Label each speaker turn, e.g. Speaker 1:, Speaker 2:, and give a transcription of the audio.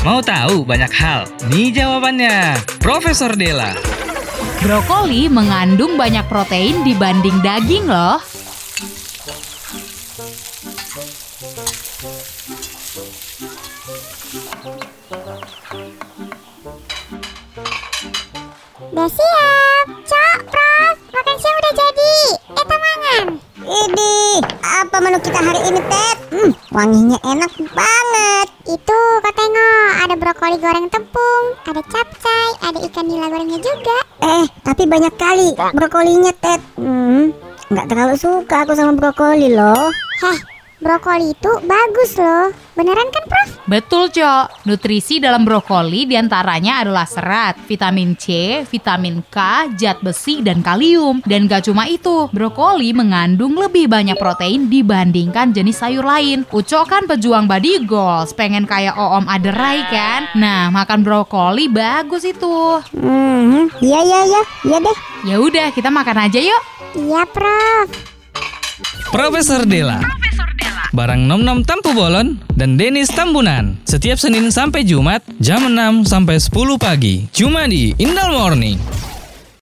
Speaker 1: Mau tahu banyak hal? Nih jawabannya. Profesor Della.
Speaker 2: Brokoli mengandung banyak protein dibanding daging loh.
Speaker 3: Udah siap. Cok, Prof. Makan siang udah jadi. Eta mangan.
Speaker 4: Idih, apa menu kita hari ini, Ted? Hmm, wanginya enak banget.
Speaker 3: Itu kok tengok. Goreng tepung. Ada capcay. Ada ikan nila gorengnya juga.
Speaker 4: Eh, tapi banyak kali brokolinya, Ted. Hmm, nggak terlalu suka aku sama brokoli loh.
Speaker 3: Heh, brokoli itu bagus loh. Beneran kan, Prof?
Speaker 2: Betul, Cok. Nutrisi dalam brokoli di antaranya adalah serat, vitamin C, vitamin K, zat besi, dan kalium. Dan gak cuma itu, brokoli mengandung lebih banyak protein dibandingkan jenis sayur lain. Ucok kan pejuang body goals, pengen kayak Oom Aderai kan? Nah, makan brokoli bagus itu.
Speaker 4: Hmm, iya iya iya, iya deh.
Speaker 2: Ya udah, kita makan aja yuk.
Speaker 3: Iya, Prof.
Speaker 1: Profesor Della. Barang Nom Nom Tampu Bolon dan Denis Tambunan. Setiap Senin sampai Jumat jam 6 sampai 10 pagi. Cuma di Indal Morning.